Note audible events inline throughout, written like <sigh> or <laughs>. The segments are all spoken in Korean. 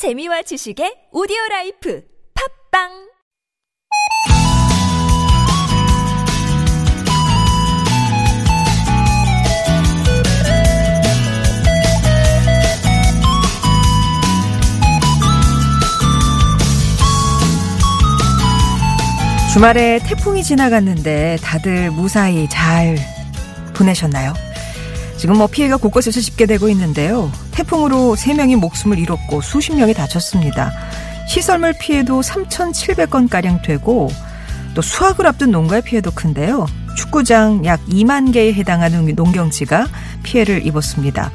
재미와 지식의 오디오 라이프 팝빵 주말에 태풍이 지나갔는데 다들 무사히 잘 보내셨나요? 지금 뭐 피해가 곳곳에서 집계되고 있는데요. 태풍으로 3명이 목숨을 잃었고 수십 명이 다쳤습니다. 시설물 피해도 3,700건가량 되고 또 수확을 앞둔 농가의 피해도 큰데요. 축구장 약 2만 개에 해당하는 농경지가 피해를 입었습니다.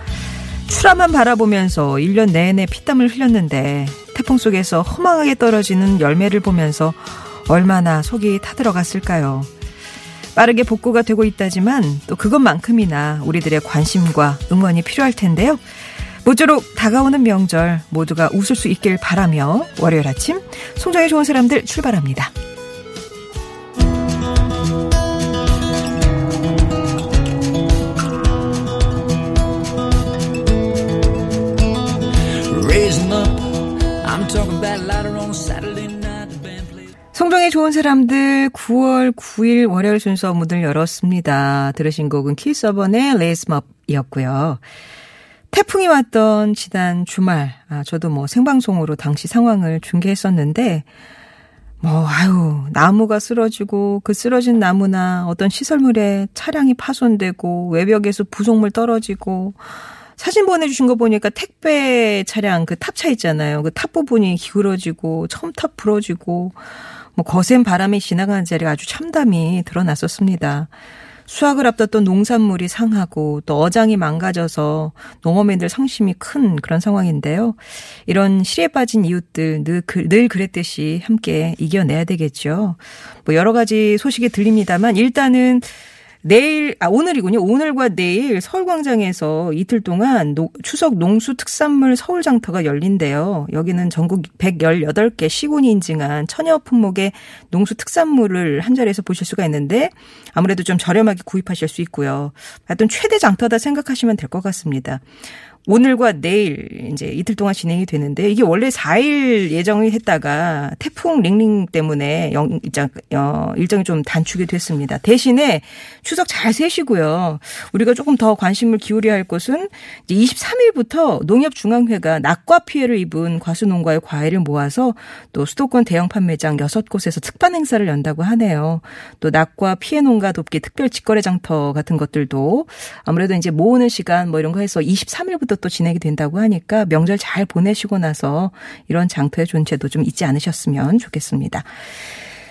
추라만 바라보면서 1년 내내 피땀을 흘렸는데 태풍 속에서 허망하게 떨어지는 열매를 보면서 얼마나 속이 타들어갔을까요? 빠르게 복구가 되고 있다지만 또 그것만큼이나 우리들의 관심과 응원이 필요할 텐데요. 모쪼록 다가오는 명절 모두가 웃을 수 있길 바라며 월요일 아침 송정의 좋은 사람들 출발합니다. 송정애의 좋은 사람들 9월 9일 월요일 순서 문을 열었습니다. 들으신 곡은 키서번의 레이스업이었고요. 태풍이 왔던 지난 주말, 아, 저도 뭐 생방송으로 당시 상황을 중계했었는데, 뭐, 아유, 나무가 쓰러지고, 그 쓰러진 나무나 어떤 시설물에 차량이 파손되고, 외벽에서 부속물 떨어지고, 사진 보내주신 거 보니까 택배 차량 그 탑차 있잖아요. 그 탑 부분이 기울어지고, 첨탑 부러지고, 뭐 거센 바람이 지나가는 자리가 아주 참담히 드러났었습니다. 수확을 앞뒀던 농산물이 상하고 또 어장이 망가져서 농어민들 상심이 큰 그런 상황인데요. 이런 실에 빠진 이웃들 늘, 그, 늘 그랬듯이 함께 이겨내야 되겠죠. 뭐 여러 가지 소식이 들립니다만 일단은 내일, 아, 오늘이군요. 오늘과 내일 서울광장에서 이틀 동안 노, 추석 농수 특산물 서울 장터가 열린대요. 여기는 전국 118개 시군이 인증한 천여 품목의 농수 특산물을 한 자리에서 보실 수가 있는데 아무래도 좀 저렴하게 구입하실 수 있고요. 하여튼 최대 장터다 생각하시면 될 것 같습니다. 오늘과 내일 이제 이틀 동안 진행이 되는데 이게 원래 4일 예정이 했다가 태풍 링링 때문에 어, 일정이 좀 단축이 됐습니다. 대신에 추석 잘 세시고요. 우리가 조금 더 관심을 기울여야 할 것은 이제 23일부터 농협중앙회가 낙과 피해를 입은 과수농가의 과일을 모아서 또 수도권 대형 판매장 6곳에서 특반 행사를 연다고 하네요. 또 낙과 피해 농가 돕기 특별 직거래 장터 같은 것들도 아무래도 이제 모으는 시간 뭐 이런 거 해서 23일부터 또 진행이 된다고 하니까 명절 잘 보내시고 나서 이런 장터의 존재도 좀 잊지 않으셨으면 좋겠습니다.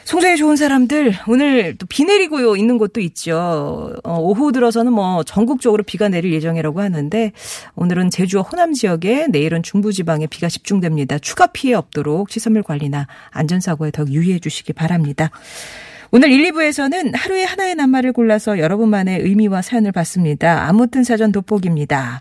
송정에 좋은 사람들 오늘 또 비 내리고 있는 곳도 있죠. 어, 오후 들어서는 뭐 전국적으로 비가 내릴 예정이라고 하는데 오늘은 제주와 호남 지역에 내일은 중부지방에 비가 집중됩니다. 추가 피해 없도록 시설물 관리나 안전사고에 더 유의해 주시기 바랍니다. 오늘 1, 2부에서는 하루에 하나의 낱말을 골라서 여러분만의 의미와 사연을 받습니다. 아무튼 사전 돋보기입니다.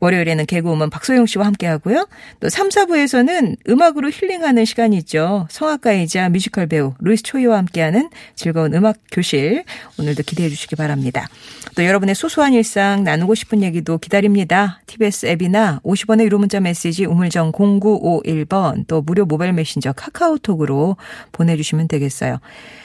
월요일에는 개그우먼 박소영 씨와 함께 하고요. 또 3, 4부에서는 음악으로 힐링하는 시간이 있죠. 성악가이자 뮤지컬 배우 루이스 초이와 함께하는 즐거운 음악 교실 오늘도 기대해 주시기 바랍니다. 또 여러분의 소소한 일상 나누고 싶은 얘기도 기다립니다. TBS 앱이나 50원의 유료 문자 메시지 우물정 0951번 또 무료 모바일 메신저 카카오톡으로 보내주시면 되겠어요.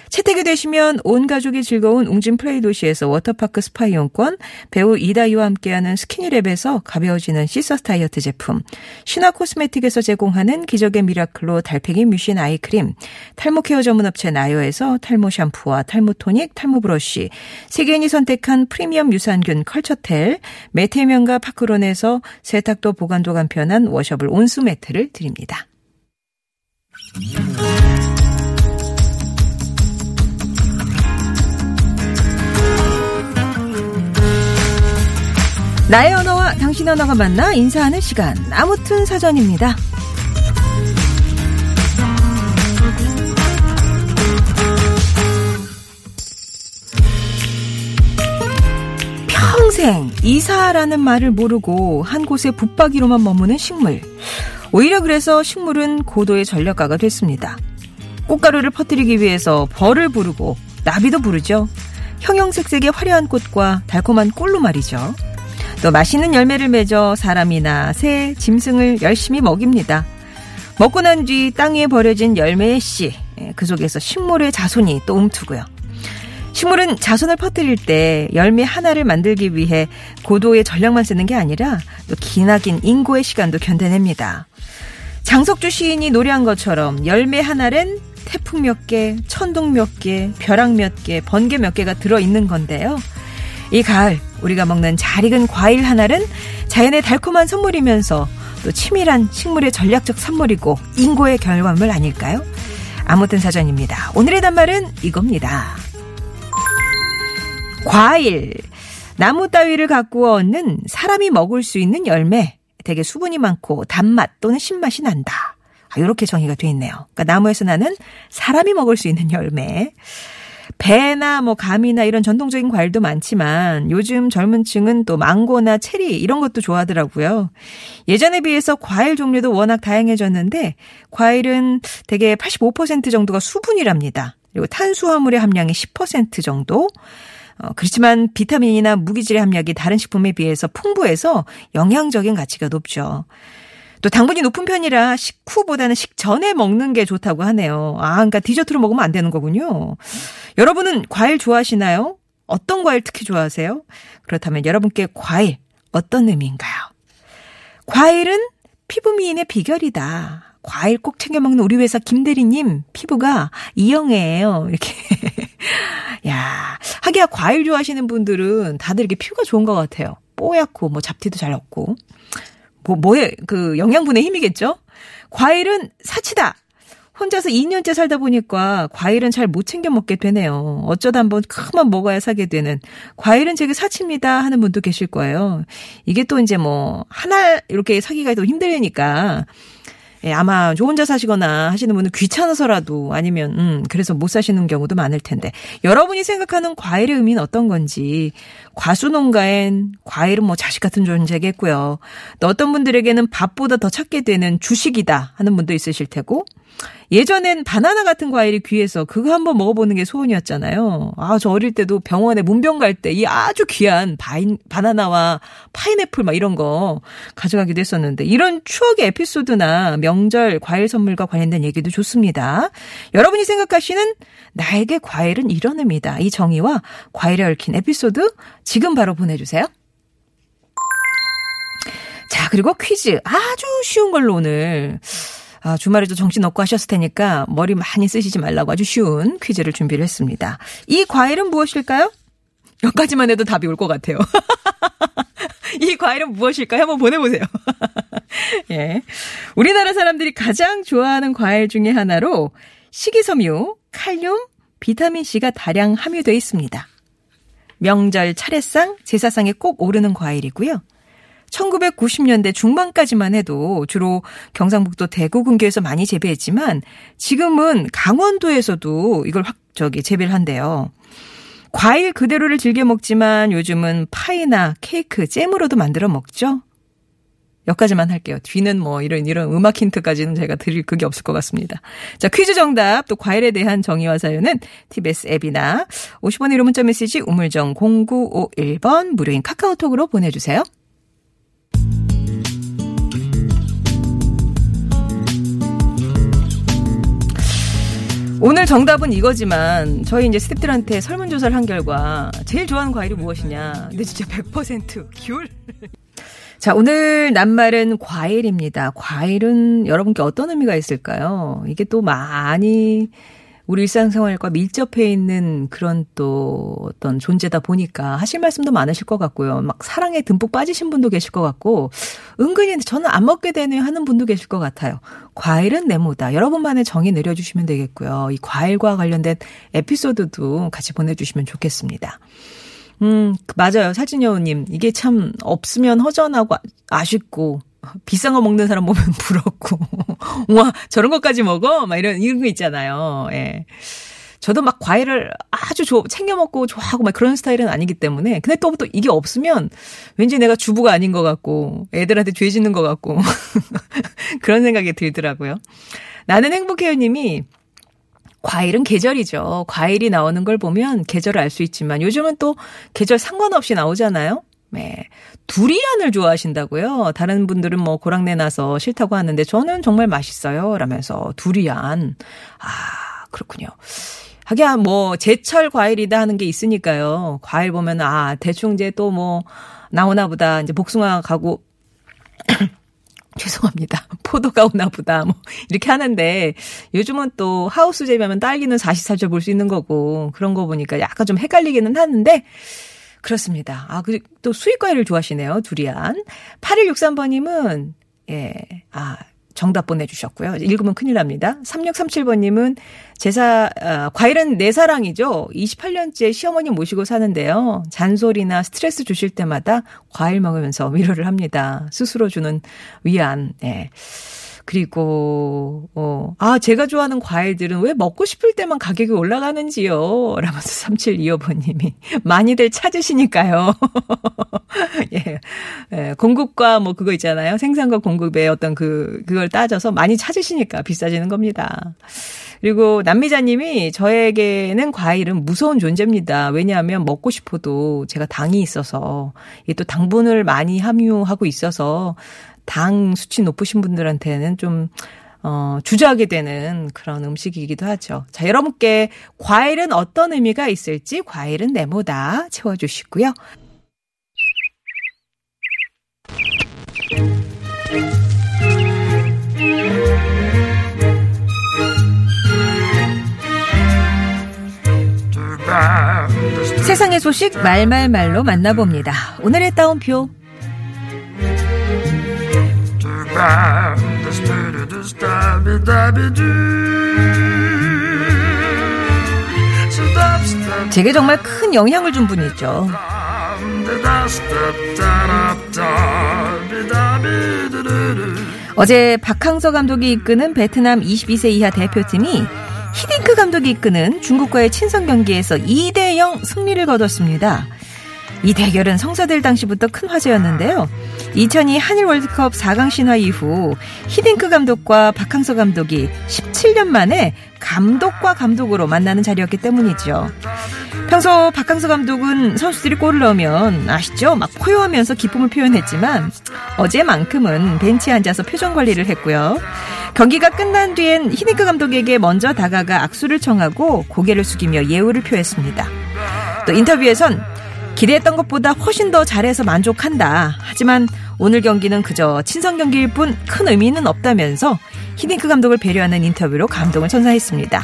채택이 되시면 온 가족이 즐거운 웅진 플레이 도시에서 워터파크 스파 이용권, 배우 이다희와 함께하는 스키니랩에서 가벼워지는 시서스 다이어트 제품, 신화 코스메틱에서 제공하는 기적의 미라클로 달팽이 뮤신 아이크림, 탈모 케어 전문 업체 나요에서 탈모 샴푸와 탈모 토닉, 탈모 브러쉬, 세계인이 선택한 프리미엄 유산균 컬처렐, 매트 명가 파크론에서 세탁도 보관도 간편한 washable 온수 매트를 드립니다. 나의 언어와 당신 언어가 만나 인사하는 시간. 아무튼 사전입니다. 평생 이사라는 말을 모르고 한 곳에 붙박이로만 머무는 식물. 오히려 그래서 식물은 고도의 전략가가 됐습니다. 꽃가루를 퍼뜨리기 위해서 벌을 부르고 나비도 부르죠. 형형색색의 화려한 꽃과 달콤한 꿀로 말이죠. 또 맛있는 열매를 맺어 사람이나 새, 짐승을 열심히 먹입니다. 먹고 난 뒤 땅 위에 버려진 열매의 씨, 예, 그 속에서 식물의 자손이 또 움트고요. 식물은 자손을 퍼뜨릴 때 열매 하나를 만들기 위해 고도의 전력만 쓰는 게 아니라 또 기나긴 인고의 시간도 견뎌냅니다. 장석주 시인이 노래한 것처럼 열매 하나는 태풍 몇 개, 천둥 몇 개, 벼락 몇 개, 번개 몇 개가 들어있는 건데요. 이 가을 우리가 먹는 잘 익은 과일 하나는 자연의 달콤한 선물이면서 또 치밀한 식물의 전략적 선물이고 인고의 결과물 아닐까요? 아무튼 사전입니다. 오늘의 단말은 이겁니다. 과일. 나무 따위를 가꾸어 얻는 사람이 먹을 수 있는 열매. 되게 수분이 많고 단맛 또는 신맛이 난다. 아, 이렇게 정의가 돼 있네요. 그러니까 나무에서 나는 사람이 먹을 수 있는 열매. 배나 뭐 감이나 이런 전통적인 과일도 많지만 요즘 젊은 층은 또 망고나 체리 이런 것도 좋아하더라고요. 예전에 비해서 과일 종류도 워낙 다양해졌는데 과일은 대개 85% 정도가 수분이랍니다. 그리고 탄수화물의 함량이 10% 정도. 어, 그렇지만 비타민이나 무기질의 함량이 다른 식품에 비해서 풍부해서 영양적인 가치가 높죠. 또 당분이 높은 편이라 식후보다는 식전에 먹는 게 좋다고 하네요. 아, 그러니까 디저트로 먹으면 안 되는 거군요. 여러분은 과일 좋아하시나요? 어떤 과일 특히 좋아하세요? 그렇다면 여러분께 과일 어떤 의미인가요? 과일은 피부 미인의 비결이다. 과일 꼭 챙겨 먹는 우리 회사 김대리님 피부가 이영애예요. 이렇게. <laughs> 야, 하기야 과일 좋아하시는 분들은 다들 이렇게 피부가 좋은 것 같아요. 뽀얗고 뭐 잡티도 잘 없고. 뭐 뭐에 그 영양분의 힘이겠죠? 과일은 사치다. 혼자서 2년째 살다 보니까 과일은 잘 못 챙겨 먹게 되네요. 어쩌다 한번 큰만 먹어야 사게 되는 과일은 제게 사치입니다 하는 분도 계실 거예요. 이게 또 이제 뭐 하나 이렇게 사기가 더 힘들으니까 예, 아마 혼자 사시거나 하시는 분은 귀찮아서라도 아니면 음 그래서 못 사시는 경우도 많을 텐데 여러분이 생각하는 과일의 의미는 어떤 건지 과수 농가엔 과일은 뭐 자식 같은 존재겠고요. 또 어떤 분들에게는 밥보다 더 찾게 되는 주식이다 하는 분도 있으실 테고 예전엔 바나나 같은 과일이 귀해서 그거 한번 먹어보는 게 소원이었잖아요. 아, 저 어릴 때도 병원에 문병 갈 때 이 아주 귀한 바인, 바나나와 파인애플 막 이런 거 가져가기도 했었는데 이런 추억의 에피소드나 명절 과일 선물과 관련된 얘기도 좋습니다. 여러분이 생각하시는 나에게 과일은 이런 의미다. 이 정의와 과일에 얽힌 에피소드 지금 바로 보내주세요. 자, 그리고 퀴즈. 아주 쉬운 걸로 오늘. 아, 주말에도 정신 없고 하셨을 테니까 머리 많이 쓰시지 말라고 아주 쉬운 퀴즈를 준비를 했습니다. 이 과일은 무엇일까요? 여기까지만 해도 답이 올 것 같아요. <laughs> 이 과일은 무엇일까요? 한번 보내보세요. <laughs> 예. 우리나라 사람들이 가장 좋아하는 과일 중에 하나로 식이섬유, 칼륨, 비타민C가 다량 함유되어 있습니다. 명절 차례상, 제사상에 꼭 오르는 과일이고요. 1990년대 중반까지만 해도 주로 경상북도 대구 근교에서 많이 재배했지만 지금은 강원도에서도 이걸 확 저기 재배를 한대요. 과일 그대로를 즐겨 먹지만 요즘은 파이나 케이크, 잼으로도 만들어 먹죠. 여기까지만 할게요. 뒤는 뭐 이런 이런 음악 힌트까지는 제가 드릴 그게 없을 것 같습니다. 자, 퀴즈 정답 또 과일에 대한 정의와 사연은 TBS 앱이나 50원의 1호 문자 메시지 우물정 0951번 무료인 카카오톡으로 보내주세요. 오늘 정답은 이거지만 저희 이제 스탭들한테 설문조사를 한 결과 제일 좋아하는 과일이 무엇이냐. 근데 진짜 100% 귤. <laughs> 자, 오늘 낱말은 과일입니다. 과일은 여러분께 어떤 의미가 있을까요? 이게 또 많이 우리 일상생활과 밀접해 있는 그런 또 어떤 존재다 보니까 하실 말씀도 많으실 것 같고요. 막 사랑에 듬뿍 빠지신 분도 계실 것 같고 은근히 저는 안 먹게 되네요 하는 분도 계실 것 같아요. 과일은 네모다. 여러분만의 정의 내려주시면 되겠고요. 이 과일과 관련된 에피소드도 같이 보내주시면 좋겠습니다. 음, 맞아요. 사진여우님. 이게 참 없으면 허전하고 아쉽고 비싼 거 먹는 사람 보면 <laughs> 부럽고, 와, 저런 것까지 먹어? 막 이런, 이런 거 있잖아요. 예. 저도 막 과일을 아주 조, 챙겨 먹고 좋아하고 막 그런 스타일은 아니기 때문에. 근데 또, 또 이게 없으면 왠지 내가 주부가 아닌 것 같고, 애들한테 죄 짓는 것 같고, <laughs> 그런 생각이 들더라고요. 나는 행복해요 님이 과일은 계절이죠. 과일이 나오는 걸 보면 계절을 알 수 있지만 요즘은 또 계절 상관없이 나오잖아요. 네. 두리안을 좋아하신다고요? 다른 분들은 뭐 고랑내 나서 싫다고 하는데 저는 정말 맛있어요. 라면서 두리안. 아, 그렇군요. 하긴 뭐 제철 과일이다 하는 게 있으니까요. 과일 보면 아, 대충 이제 또 뭐 나오나 보다. 이제 복숭아 가고 <coughs> 죄송합니다. <laughs> 포도가 오나 보다. 뭐, 이렇게 하는데, 요즘은 또 하우스 재배하면 딸기는 44절 볼 수 있는 거고, 그런 거 보니까 약간 좀 헷갈리기는 하는데, 그렇습니다. 아, 그, 또 수익과일을 좋아하시네요. 두리안. 8163번님은, 예, 아, 정답 보내주셨고요. 읽으면 큰일 납니다. 3637번님은 제사, 아, 과일은 내 사랑이죠. 28년째 시어머니 모시고 사는데요. 잔소리나 스트레스 주실 때마다 과일 먹으면서 위로를 합니다. 스스로 주는 위안, 예. 그리고 어, 아 제가 좋아하는 과일들은 왜 먹고 싶을 때만 가격이 올라가는지요? <laughs> 라면서 3725번님이 <laughs> 많이들 찾으시니까요. <laughs> 예, 예, 공급과 뭐 그거 있잖아요. 생산과 공급의 어떤 그 그걸 따져서 많이 찾으시니까 비싸지는 겁니다. 그리고 남미자님이 저에게는 과일은 무서운 존재입니다. 왜냐하면 먹고 싶어도 제가 당이 있어서 이게 또 당분을 많이 함유하고 있어서 당 수치 높으신 분들한테는 좀 어, 주저하게 되는 그런 음식이기도 하죠. 자, 여러분께 과일은 어떤 의미가 있을지 과일은 네모다 채워주시고요. 세상의 소식 말말말로 만나봅니다. 오늘의 따옴표 제게 정말 큰 영향을 준 분이죠. 어제 박항서 감독이 이끄는 베트남 22세 이하 대표팀이 히딩크 감독이 이끄는 중국과의 친선 경기에서 2대 0 승리를 거뒀습니다. 이 대결은 성사될 당시부터 큰 화제였는데요. 2002 한일 월드컵 4강 신화 이후 히딩크 감독과 박항서 감독이 17년 만에 감독과 감독으로 만나는 자리였기 때문이죠. 평소 박항서 감독은 선수들이 골을 넣으면 아시죠? 막 포효하면서 기쁨을 표현했지만 어제만큼은 벤치에 앉아서 표정 관리를 했고요. 경기가 끝난 뒤엔 히딩크 감독에게 먼저 다가가 악수를 청하고 고개를 숙이며 예우를 표했습니다. 또 인터뷰에선 기대했던 것보다 훨씬 더 잘해서 만족한다. 하지만 오늘 경기는 그저 친선 경기일 뿐 큰 의미는 없다면서 히딩크 감독을 배려하는 인터뷰로 감동을 선사했습니다.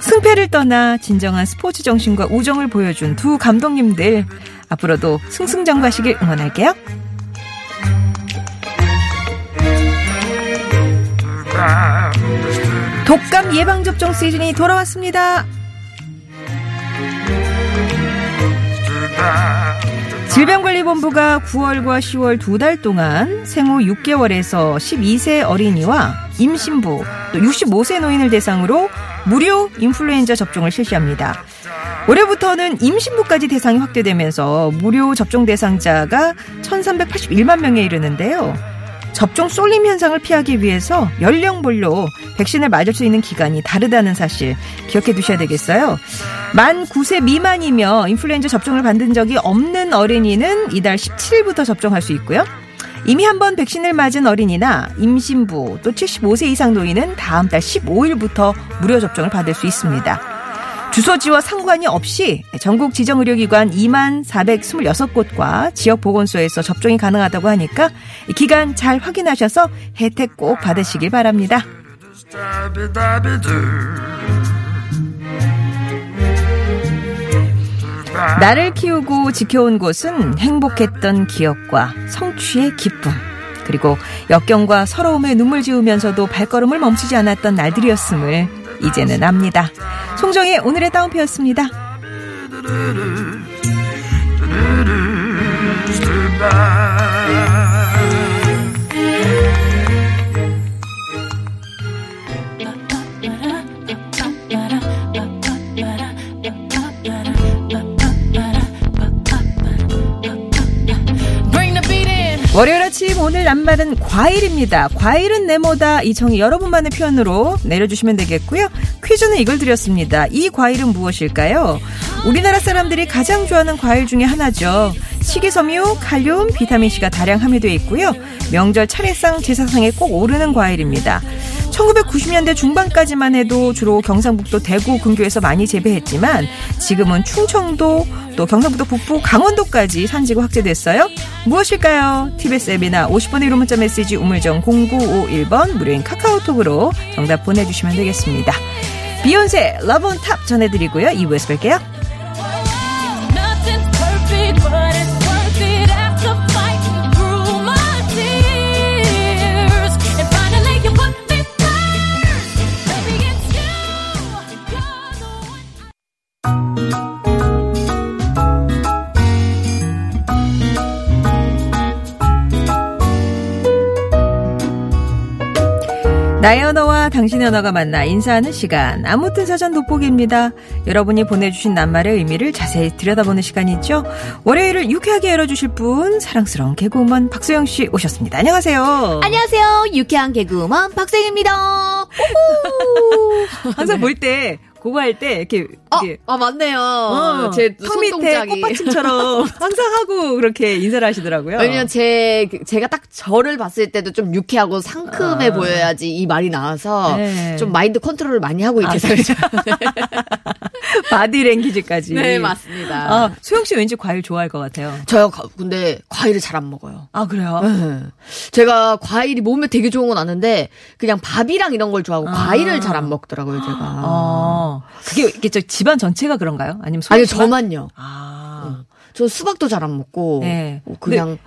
승패를 떠나 진정한 스포츠 정신과 우정을 보여준 두 감독님들 앞으로도 승승장구하시길 응원할게요. 독감 예방접종 시즌이 돌아왔습니다. 질병관리본부가 9월과 10월 두 달 동안 생후 6개월에서 12세 어린이와 임신부 또 65세 노인을 대상으로 무료 인플루엔자 접종을 실시합니다. 올해부터는 임신부까지 대상이 확대되면서 무료 접종 대상자가 1381만 명에 이르는데요. 접종 쏠림 현상을 피하기 위해서 연령별로 백신을 맞을 수 있는 기간이 다르다는 사실 기억해 두셔야 되겠어요. 만 9세 미만이며 인플루엔자 접종을 받은 적이 없는 어린이는 이달 17일부터 접종할 수 있고요. 이미 한 번 백신을 맞은 어린이나 임신부 또 75세 이상 노인은 다음 달 15일부터 무료 접종을 받을 수 있습니다. 주소지와 상관이 없이 전국 지정 의료기관 2만 426곳과 지역 보건소에서 접종이 가능하다고 하니까 기간 잘 확인하셔서 혜택 꼭 받으시길 바랍니다. 나를 키우고 지켜온 곳은 행복했던 기억과 성취의 기쁨. 그리고 역경과 서러움에 눈물 지으면서도 발걸음을 멈추지 않았던 날들이었음을 이제는 압니다. 송정의 오늘의 따옴표였습니다. 월요일 아침 오늘 남발은 과일입니다. 과일은 네모다 이 정의 여러분만의 표현으로 내려주시면 되겠고요. 퀴즈는 이걸 드렸습니다. 이 과일은 무엇일까요? 우리나라 사람들이 가장 좋아하는 과일 중에 하나죠. 식이섬유, 칼륨, 비타민C가 다량 함유되어 있고요. 명절 차례상 제사상에 꼭 오르는 과일입니다. 1990년대 중반까지만 해도 주로 경상북도 대구 근교에서 많이 재배했지만 지금은 충청도 또 경상북도 북부 강원도까지 산지가 확대됐어요. 무엇일까요? TBS 앱이나 50원의 유료 문자 메시지 우물정 0951번 무료인 카카오톡으로 정답 보내주시면 되겠습니다. 비욘세 Love On Top 전해드리고요. 2부에서 뵐게요. 나의 언어와 당신의 언어가 만나 인사하는 시간. 아무튼 사전 돋보기입니다. 여러분이 보내주신 낱말의 의미를 자세히 들여다보는 시간이죠. 월요일을 유쾌하게 열어주실 분, 사랑스러운 개그우먼 박소영 씨 오셨습니다. 안녕하세요. 안녕하세요. 유쾌한 개그우먼 박생입니다. <laughs> 항상 볼 때, 그거 할 때, 이렇게, 아, 이렇게 아 맞네요. 어, 제턱 밑에. 꽃받침처럼 <laughs> 항상 하고 그렇게 인사를 하시더라고요. 왜냐면 제 그- 제가 딱 저를 봤을 때도 좀 유쾌하고 상큼해 아. 보여야지 이 말이 나와서 네. 좀 마인드 컨트롤을 많이 하고 아, 있게 살죠. <laughs> <laughs> 바디랭귀지까지. 네 맞습니다. 아, 소영 씨 왠지 과일 좋아할 것 같아요. 저요 가- 근데 과일을 잘 안 먹어요. 아, 그래요? 네. 제가 과일이 몸에 되게 좋은 건 아는데 그냥 밥이랑 이런 걸 좋아하고 아. 과일을 잘 안 먹더라고요 제가. 어. 그게, 이게 저 집안 전체가 그런가요? 아니면 씨만? 저만요. 아. 저 수박도 잘 안 먹고 네. 뭐 그냥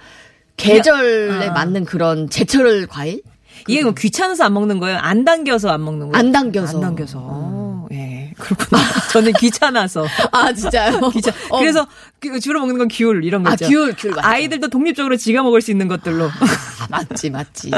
계절에 아. 맞는 그런 제철 과일 이게 뭐 귀찮아서 안 먹는 거예요? 안 당겨서 안 먹는 거예요? 안 당겨서. 안 당겨서. 어, 예. 그렇구나. <laughs> 저는 귀찮아서. 아 진짜요? <laughs> 귀찮. 어, 그래서 그 주로 먹는 건 귤 이런 아 거죠. 귤귤 맞죠. 아이들도 독립적으로 지가 먹을 수 있는 것들로. 아, 맞지 맞지.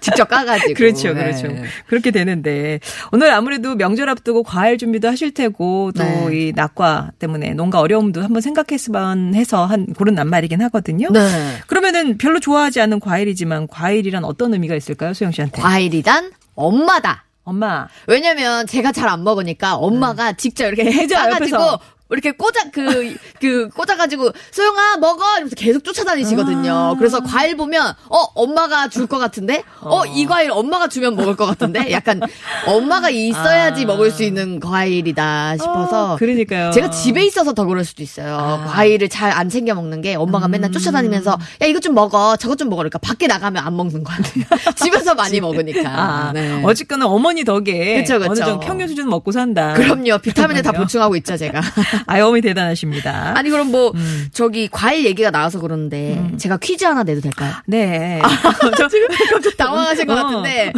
직접 까가지고. <laughs> 그렇죠, 네. 그렇죠. 그렇게 되는데 오늘 아무래도 명절 앞두고 과일 준비도 하실 테고 또 네. 이 낙과 때문에 농가 어려움도 한번 생각했으면 해서 한 그런 낱말이긴 하거든요. 네. 그러면은 별로 좋아하지 않는 과일이지만 과일이란 어떤 의미가 있을까요, 소영 씨한테? 과일이란 엄마다. 엄마. 왜냐면 제가 잘 안 먹으니까 엄마가 직접 이렇게 해줘, 해가지고 옆에서. 이렇게 꽂아 그그 꽂아가지고 소영아 먹어 이러면서 계속 쫓아다니시거든요. 아. 그래서 과일 보면 어 엄마가 줄 것 같은데 어이 과일 엄마가 주면 먹을 것 같은데 약간 엄마가 있어야지 아. 먹을 수 있는 과일이다 싶어서 어, 그러니까요. 제가 집에 있어서 더 그럴 수도 있어요. 아. 과일을 잘 안 챙겨 먹는 게 엄마가 맨날 쫓아다니면서 야 이거 좀 먹어 저것 좀 먹어 그러니까 밖에 나가면 안 먹는 거 같아요. <laughs> 집에서 많이 먹으니까. 아, 네. 어쨌거나 어머니 덕에 그쵸, 그쵸. 어느 정도 평균 수준 먹고 산다. 그럼요. 비타민을 다. 보충하고 있죠, 제가. <laughs> <laughs> 아, 어머니 대단하십니다. 아니, 그럼 뭐, 음. 저기, 과일 얘기가 나와서 그러는데, 제가 퀴즈 하나 내도 될까요? 네. <laughs> 저 지금 당황하신 것 어. 같은데,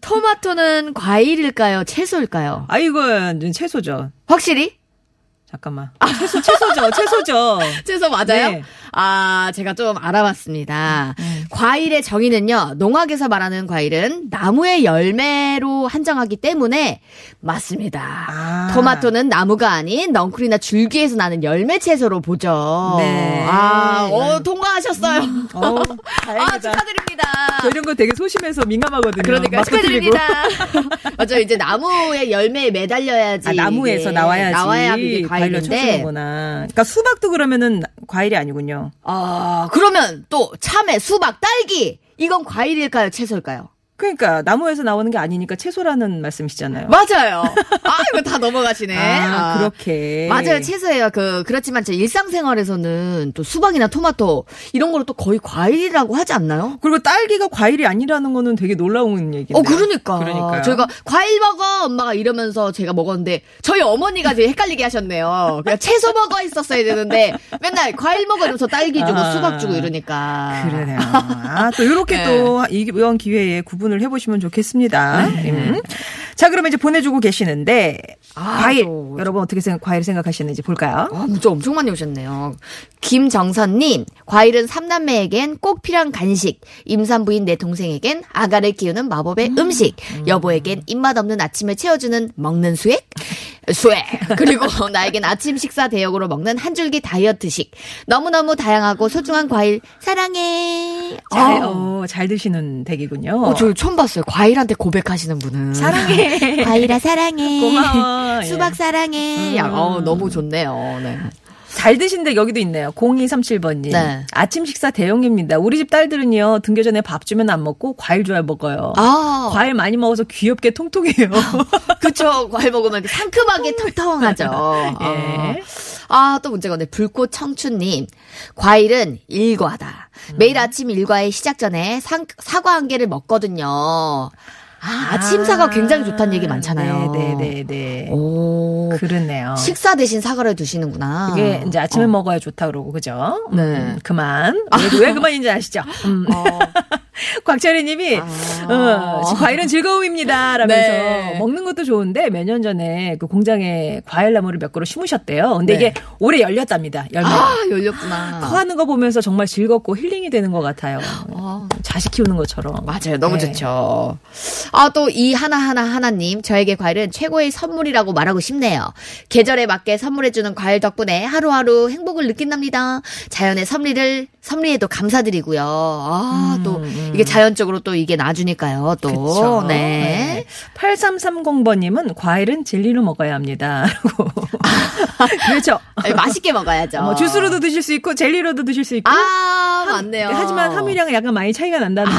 토마토는 과일일까요? 채소일까요? 아, 이건 채소죠. 확실히? 잠깐만. 채소, 채소죠, 채소죠. <laughs> 채소 맞아요? 네. 아, 제가 좀 알아봤습니다. 음. 과일의 정의는요, 농학에서 말하는 과일은 나무의 열매로 한정하기 때문에 맞습니다. 아. 토마토는 나무가 아닌 넝쿨이나 줄기에서 나는 열매 채소로 보죠. 네. 아, 어, 통과하셨어요. 어, <laughs> 아. 축하드립니다. 저 이런 거 되게 소심해서 민감하거든요. 그러니까. 축하드립니다. <laughs> 맞아, 이제 나무의 열매에 매달려야지. 아, 나무에서 나와야지. 나와야 과일로 과일인데. 쳐주는구나. 그러니까 수박도 그러면은 과일이 아니군요. 아, 그러면 또 참외, 수박, 딸기. 이건 과일일까요, 채소일까요? 그러니까 나무에서 나오는 게 아니니까 채소라는 말씀이시잖아요. 맞아요. 아, 이거 다 넘어가시네. 아, 그렇게. 맞아요. 채소예요. 그, 그렇지만 제 일상생활에서는 또 수박이나 토마토, 이런 거를 또 거의 과일이라고 하지 않나요? 그리고 딸기가 과일이 아니라는 거는 되게 놀라운 얘기인데. 어, 그러니까. 그러니까요. 저희가 과일 먹어! 엄마가 이러면서 제가 먹었는데, 저희 어머니가 되게 헷갈리게 하셨네요. 그냥 채소 먹어 있었어야 되는데, 맨날 과일 먹어 이러면서 딸기 주고 아. 수박 주고 이러니까. 그러네요. 아, 또 이렇게 <laughs> 네. 또 이번 기회에 구분 을 해보시면 좋겠습니다. 네. 음. 자, 그러면 이제 보내주고 계시는데 아, 과일 또. 여러분 어떻게 생각 과일 생각하시는지 볼까요? 아, 문자 엄청 많이 오셨네요. 김정선님, 과일은 삼남매에겐 꼭 필요한 간식, 임산부인 내 동생에겐 아가를 키우는 마법의 음. 식 여보에겐 입맛 없는 아침을 채워주는 먹는 수액, 수액, 그리고 <laughs> 나에겐 아침 식사 대역으로 먹는 한 줄기 다이어트식. 너무너무 다양하고 소중한 과일, 사랑해. 잘, 어, 어, 잘 드시는 댁이군요. 어, 저 처음 봤어요. 과일한테 고백하시는 분은. 사랑해. <laughs> 과일아 사랑해. 고마워. 예. 수박 사랑해. 야, 어, 너무 좋네요. 네. 잘 드신데 여기도 있네요. 0237번님. 네. 아침 식사 대용입니다. 우리 집 딸들은요, 등교 전에 밥 주면 안 먹고 과일 좋아해 먹어요. 아, 과일 많이 먹어서 귀엽게 통통해요. <laughs> 그쵸. 과일 먹으면 상큼하게 텅텅하죠. <laughs> 예. 아, 또 문제가 있네. 불꽃 청춘님. 과일은 일과다. 매일 아침 일과의 시작 전에 상, 사과 한 개를 먹거든요. 아, 아침 사과 굉장히 좋다는 얘기 많잖아요. 네 네 네. 오. 그렇네요. 식사 대신 사과를 드시는구나. 그게 이제 아침에 어. 먹어야 좋다 그러고 그죠? 네. 음, 그만. 왜, 왜 그만인지 아시죠? 음. 어. <laughs> <laughs> 곽철희님이 아. 어, 과일은 즐거움입니다라면서 네. 먹는 것도 좋은데 몇 년 전에 그 공장에 과일 나무를 몇 그루 심으셨대요. 근데 네. 이게 올해 열렸답니다. 열매. 아, 열렸구나. 커하는 거 보면서 정말 즐겁고 힐링이 되는 것 같아요. 아. 자식 키우는 것처럼. 맞아요. 너무 네. 좋죠. 아, 또 이 하나 하나 하나님, 저에게 과일은 최고의 선물이라고 말하고 싶네요. 계절에 맞게 선물해주는 과일 덕분에 하루하루 행복을 느낀답니다. 자연의 섭리를, 섭리에도 감사드리고요. 아, 또, 이게 자연적으로 또 이게 나주니까요. 또. 음, 그쵸. 네. 8330번님은 과일은 젤리로 먹어야 합니다. <laughs> 라고. 그렇죠. 아니, 맛있게 먹어야죠. 뭐 주스로도 드실 수 있고 젤리로도 드실 수 있고. 아, 맞네요. 하지만 함유량은 약간 많이 차이가 난다는 거.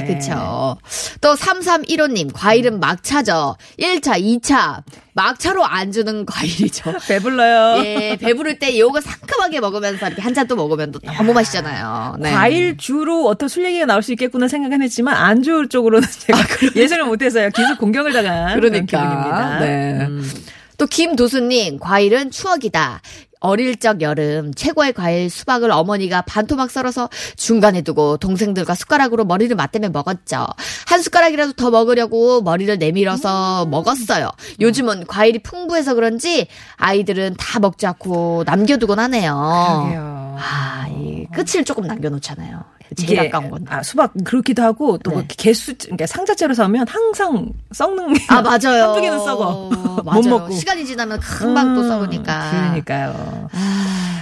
네. 그쵸. 또 3315님, 과일은 막차죠. 1차, 2차. 막차로 안 주는 <laughs> 과일이죠. <laughs> 배불러요. 예, 배부를 때 요거 상큼하게 먹으면서 이렇게 한 잔 또 먹으면 또 너무 맛있잖아요. 네. 과일 주로 어떤 술 얘기가 나올 수 있겠구나 생각은 했지만 안주 쪽으로는 제가 예상을 못해서요. 계속 공격을 당한 그런 그러니까. 기분입니다. 네. 음. 또 김도수님, 과일은 추억이다. 어릴 적 여름 최고의 과일 수박을 어머니가 반토막 썰어서 중간에 두고 동생들과 숟가락으로 머리를 맞대며 먹었죠. 한 숟가락이라도 더 먹으려고 머리를 내밀어서 먹었어요. 요즘은 과일이 풍부해서 그런지 아이들은 다 먹지 않고 남겨두곤 하네요. 그러게요. 아, 이 끝을 조금 남겨놓잖아요. 제일 이게, 아까운 건데. 아, 수박 그렇기도 하고 또 네. 개수 그러니까 상자째로 사면 항상 썩는 아 맞아요. <laughs> 한두 개는 썩어. <laughs> 맞아요. 못 먹고. 시간이 지나면 금방 또 음, 썩으니까. 그러니까요.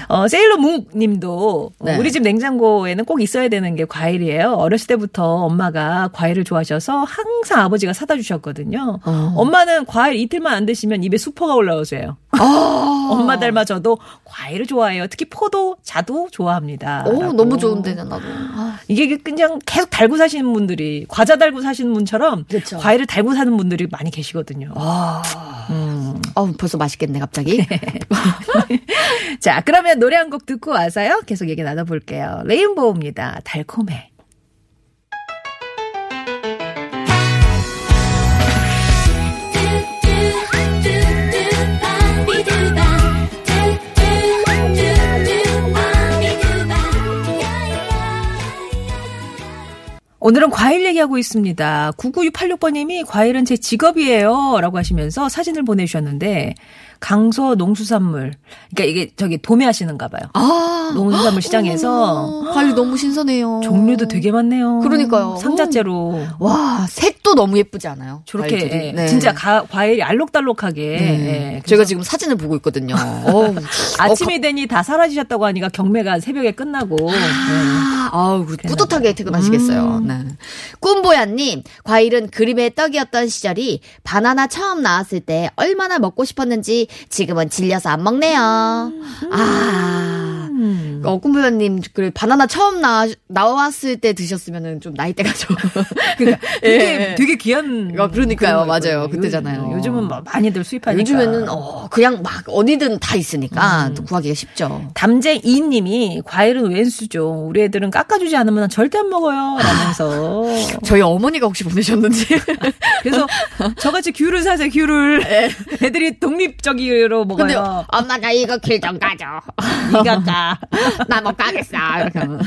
어, 세일러문 님도 네. 우리 집 냉장고에는 꼭 있어야 되는 게 과일이에요. 어렸을 때부터 엄마가 과일을 좋아하셔서 항상 아버지가 사다 주셨거든요. 어. 엄마는 과일 이틀만 안 드시면 입에 수포가 올라오세요. 아. 엄마 닮아 저도 과일을 좋아해요. 특히 포도, 자도 좋아합니다. 오 라고. 너무 좋은데 나도. 아, 이게 그냥 계속 달고 사시는 분들이 과자 달고 사시는 분처럼 그쵸. 과일을 달고 사는 분들이 많이 계시거든요. 아. 음. 어 벌써 맛있겠네 갑자기. <laughs> 자, 그러면 노래 한 곡 듣고 와서요. 계속 얘기 나눠볼게요. 레인보우입니다. 달콤해. 오늘은 과일 얘기하고 있습니다. 99686번님이 과일은 제 직업이에요. 라고 하시면서 사진을 보내주셨는데, 강서 농수산물. 그러니까 이게 저기 도매하시는가 봐요. 아 농수산물 시장에서 어머, 과일 너무 신선해요. 종류도 되게 많네요. 그러니까요. 상자째로. 와 색도 너무 예쁘지 않아요? 저렇게? 예, 네. 진짜 가- 과일이 알록달록하게 네. 예, 제가 지금 사진을 보고 있거든요. <laughs> 어우, 아침이 되니 다 사라지셨다고 하니까 경매가 새벽에 끝나고 예. 아, 아우, 그 뿌듯하게 퇴근하시겠어요. 네. 꿈보야님, 과일은 그림의 떡이었던 시절이 바나나 처음 나왔을 때 얼마나 먹고 싶었는지 지금은 질려서 안 먹네요. 아. 음. 어, 꿈보야님, 그 바나나 처음 나, 나왔을 때 드셨으면은 좀 나이대가 좀. <laughs> 그러니까 되게 예. 되게 귀한 어, 그러니까요. 맞아요. 그때잖아요. 요- 요즘은 막 많이들 수입하니까. 요즘에는, 어, 그냥 막 어디든 다 있으니까 음. 또 구하기가 쉽죠. 담쟁 이님이 과일은 웬수죠. 우리 애들은 깎아주지 않으면 절대 안 먹어요. 라면서. <laughs> 저희 어머니가 혹시 보내셨는지. <laughs> 그래서 저같이 귤을 사세요, 귤을. 애들이 독립적으로 네. 근데 먹어요. 엄마 나 이거 길 좀 가져. 니가 까. <laughs> 나못 가겠어. 이렇게 하면.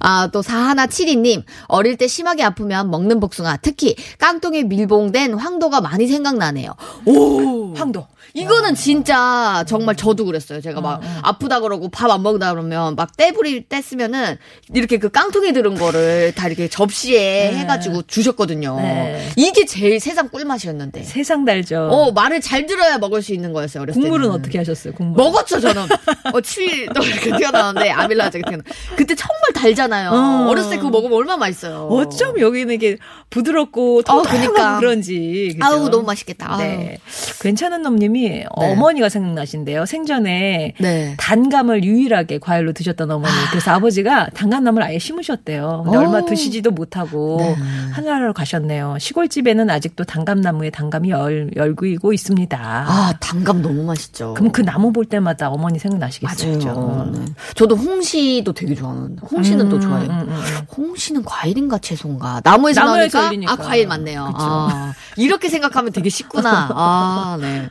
아, 또 사하나칠이님. 어릴 때 심하게 아프면 먹는 복숭아. 특히 깡통에 밀봉된 황도가 많이 생각나네요. 오! 황도. 이거는 진짜 정말 저도 그랬어요. 제가 막 아프다 그러고 밥 안 먹다 그러면 막 떼부리 뗐으면은 이렇게 그 깡통에 들은 거를 다 이렇게 접시에 해가지고 주셨거든요. 네. 이게 제일 세상 꿀맛이었는데. 세상 달죠. 어, 말을 잘 들어야 먹을 수 있는 거였어요. 어렸을 국물은 때는. 어떻게 하셨어요? 국물. 먹었죠, 저는. 어, 7일 또 이렇게 튀어나왔는데, 아밀라제가 튀어나 그때 정말 달잖아요. 어. 어렸을 때 그거 먹으면 얼마나 맛있어요. 어쩜 여기는 이게 부드럽고 통통하고 그러니까. 그런지. 그죠? 아우, 너무 맛있겠다. 네. 괜찮은 놈님 이 어머니가 생각나신대요. 생전에 네. 단감을 유일하게 과일로 드셨던 어머니. 그래서 아버지가 단감나무를 아예 심으셨대요. 근데 오. 얼마 드시지도 못하고 네. 하늘나라로 가셨네요. 시골집에는 아직도 단감나무에 단감이 열, 열구이고 있습니다. 아, 단감 너무 맛있죠. 그럼 그 나무 볼 때마다 어머니 생각나시겠어요. 맞아요. 네. 저도 홍시도 되게 좋아하는데 홍시는 또 좋아해요. 음, 음, 음. 홍시는 과일인가 채소인가? 나무에서, 나무에서 열리니까. 아 과일 맞네요. 아, 이렇게 생각하면 되게 쉽구나. 아, 네.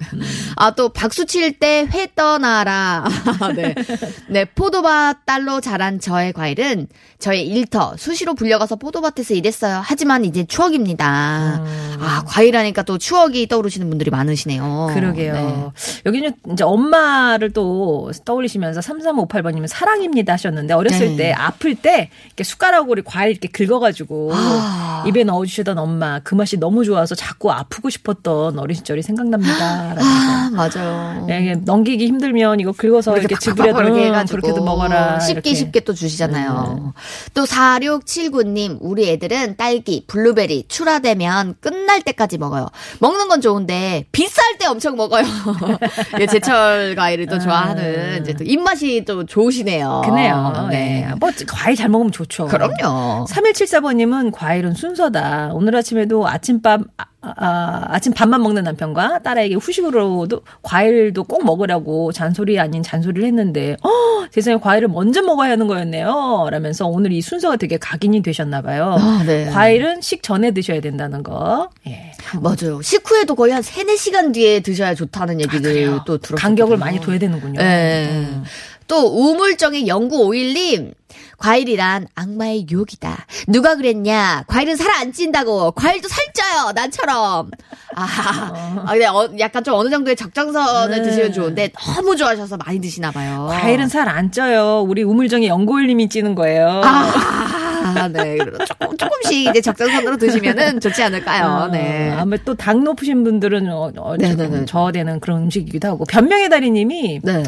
아 또 박수 칠 때 회 떠나라. <laughs> 네. 네, 포도밭 딸로 자란 저의 과일은 저의 일터 수시로 불려가서 포도밭에서 일했어요. 하지만 이제 추억입니다. 아, 과일 하니까 또 추억이 떠오르시는 분들이 많으시네요. 그러게요. 네. 여기는 이제 엄마를 또 떠올리시면서 3358번님은 사랑입니다 하셨는데 어렸을 네. 때 아플 때 이렇게 숟가락으로 과일 이렇게 긁어가지고 아. 입에 넣어주시던 엄마 그 맛이 너무 좋아서 자꾸 아프고 싶었던 어린 시절이 생각납니다. 라면서. 아, 맞아요. 예, 이게 넘기기 힘들면 이거 긁어서 이렇게 해가지고 그렇게도 먹어라. 쉽게 이렇게. 네. 쉽게 또 주시잖아요. 또 4679님 우리 애들은 딸기, 블루베리 출하되면 끝날 때까지 먹어요. 먹는 건 좋은데 비쌀 때 엄청 먹어요. <laughs> 예, 제철 과일을 또 좋아하는 이제 또 입맛이 또 좋으시네요. 그네요. 네. 예. 뭐 과일 잘 먹으면 좋죠. 그럼요. 3174번님은 과일은 순서다. 오늘 아침에도 아침밥, 아, 아, 아침 밥만 먹는 남편과 딸에게 후식으로 도 과일도 꼭 먹으라고 잔소리 아닌 잔소리를 했는데, 어, 세상에 과일을 먼저 먹어야 하는 거였네요. 라면서 오늘 이 순서가 되게 각인이 되셨나 봐요. 아, 네. 과일은 식 전에 드셔야 된다는 거. 예. 맞아요. 식후에도 거의 한 3, 4시간 뒤에 드셔야 좋다는 얘기를 또 들었어요. 간격을 많이 둬야 되는군요. 네. 또 우물정의 0951님 과일이란 악마의 유혹이다. 누가 그랬냐? 과일은 살안 찐다고. 과일도 살쪄요. 나처럼. 아, 아 근데 어, 약간 좀 어느 정도의 적정선을 네. 드시면 좋은데 너무 좋아하셔서 많이 드시나 봐요. 과일은 살 안 쪄요. 우리 우물정의 연고일님이 찌는 거예요. 아, 네. 조금 조금씩 이제 적정선으로 드시면은 좋지 않을까요? 네. 아, 아마 또 당 높으신 분들은 어, 어, 네네네. 조금 저어되는 그런 음식이기도 하고 변명의 달인님이 네.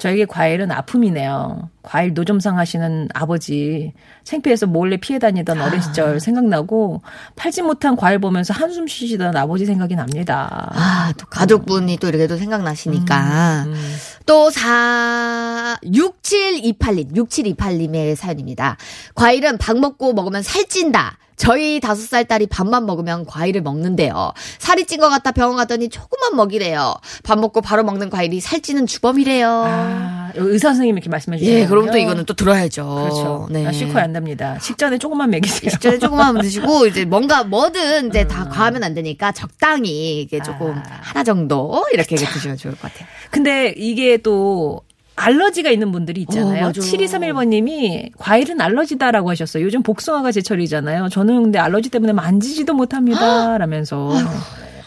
저에게 과일은 아픔이네요. 과일 노점상 하시는 아버지 창피해서 몰래 피해 다니던 어린 시절 생각나고 팔지 못한 과일 보면서 한숨 쉬시던 아버지 생각이 납니다. 아, 또 가족분이 또 이렇게 또 생각나시니까. 음. 또 4, 6728님, 6728님의 사연입니다. 과일은 밥 먹고 먹으면 살찐다. 저희 다섯 살 딸이 밥만 먹으면 과일을 먹는데요. 살이 찐 것 같다 병원 갔더니 조금만 먹이래요. 밥 먹고 바로 먹는 과일이 살찌는 주범이래요. 아, 의사 선생님이 이렇게 말씀해 주세요. 예, 그럼 또 이거는 또 들어야죠. 그렇죠. 네. 아, 실컷 안 됩니다. 식전에 조금만 먹이세요. 식전에 조금만 드시고 <laughs> 이제 뭔가 뭐든 이제 다 과하면 안 되니까 적당히 이게 조금 아. 하나 정도 이렇게 드시면 좋을 것 같아요. 근데 이게 또 알러지가 있는 분들이 있잖아요. 어, 맞아. 7231번님이 과일은 알러지다라고 하셨어요. 요즘 복숭아가 제철이잖아요. 저는 근데 알러지 때문에 만지지도 못합니다. 라면서.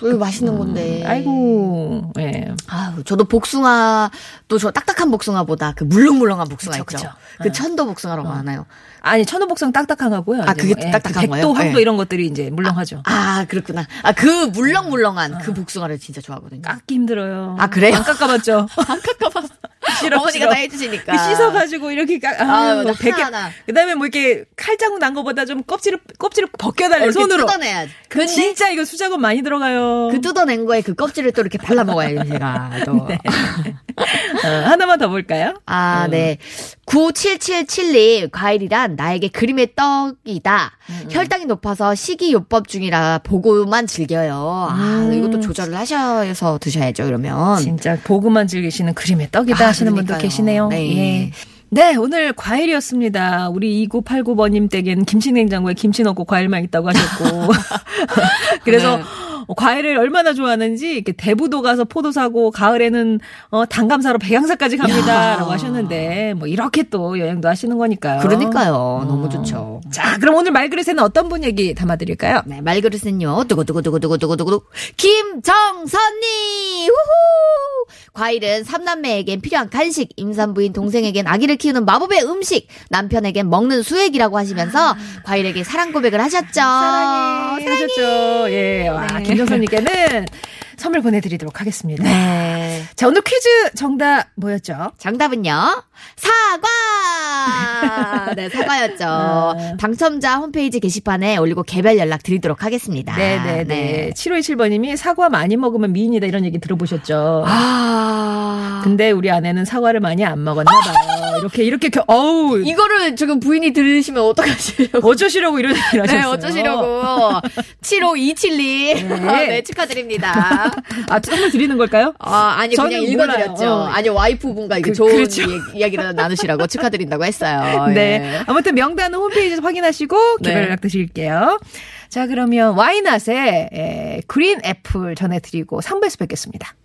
이거 맛있는 건데. 아이고, 예. 아유, 저도 복숭아, 또 저 딱딱한 복숭아보다 그 물렁물렁한 복숭아 그쵸, 있죠. 그쵸. 그 천도 복숭아라고 하나요? 아니, 천호복숭아 딱딱한 거고요. 아, 그게 뭐, 예, 딱딱한 그 거예요? 백도, 황도 예. 이런 것들이 이제 물렁하죠. 아, 그렇구나. 아, 그 물렁물렁한 그 복숭아를 진짜 좋아하거든요. 깎기 힘들어요. 아, 그래요? 안 깎아봤죠? <laughs> 안 깎아봤어. <laughs> 싫어, 어머니가. 다 해주시니까. 그 씻어가지고 이렇게 깎, 아, 아, 맞아. 베개. 하나하나. 그 다음에 뭐 이렇게 칼자국 난 거보다 좀 껍질을, 껍질을 벗겨달래요. 이렇게 손으로. 뜯어내야지. 근데 진짜 이거 수작업 많이 들어가요. 그 뜯어낸 거에 그 껍질을 또 이렇게 발라 먹어야지, 제가. 또. <laughs> 어, 하나만 더 볼까요? 아, 네. 9777님, 과일이란 나에게 그림의 떡이다. 혈당이 높아서 식이요법 중이라 보고만 즐겨요. 아, 이것도 조절을 하셔서 드셔야죠, 그러면. 진짜 보고만 즐기시는 그림의 떡이다 아, 하시는 그러니까요. 계시네요. 네. 예. 네, 오늘 과일이었습니다. 우리 2989번님 댁엔 김치냉장고에 김치 넣고 과일만 있다고 하셨고. <laughs> 그래서 네. 어, 과일을 얼마나 좋아하는지 이렇게 대부도 가서 포도 사고 가을에는 어, 단감 사러 백양사까지 갑니다라고 하셨는데 뭐 이렇게 또 여행도 하시는 거니까요. 그러니까요. 너무 좋죠. 자, 그럼 오늘 말그릇에는 어떤 분 얘기 담아 드릴까요? 네, 말그릇은요. 두구두구두구두구두구두구. 김정선님! 우후! 과일은 삼남매에겐 필요한 간식, 임산부인 동생에겐 아기를 키우는 마법의 음식, 남편에겐 먹는 수액이라고 하시면서 과일에게 사랑 고백을 하셨죠. 사랑해 하셨죠. 예. 와, 김정선님께는 선물 보내드리도록 하겠습니다. 네. 자, 오늘 퀴즈 정답 뭐였죠? 정답은요. 사과! <laughs> 네, 사과였죠. 아. 당첨자 홈페이지 게시판에 올리고 개별 연락 드리도록 하겠습니다. 네네 네. 7527번님이 사과 많이 먹으면 미인이다 이런 얘기 들어보셨죠? 아. 근데 우리 아내는 사과를 많이 안 먹었나 봐요. 이렇게 이렇게 겨- 어우 이거를 지금 부인이 들으시면 어떡하시려고. 어쩌시려고 이런 얘기를 하셨어요. 네, 어쩌시려고. 7527님. 네. 네. 축하드립니다. 아 선물 드리는 걸까요? 아, 아니, 그냥 읽어드렸죠. 어. 아니, 와이프분과 이게 그- 좋은 그렇죠. 이야기- 이야기를 나누시라고 축하드린다고 했어요. <laughs> 네. 예. 아무튼 명단은 홈페이지에서 확인하시고 개별 네. 연락 드릴게요. 자 그러면 와이낫의 에, 그린 애플 전해드리고 3부에서 뵙겠습니다.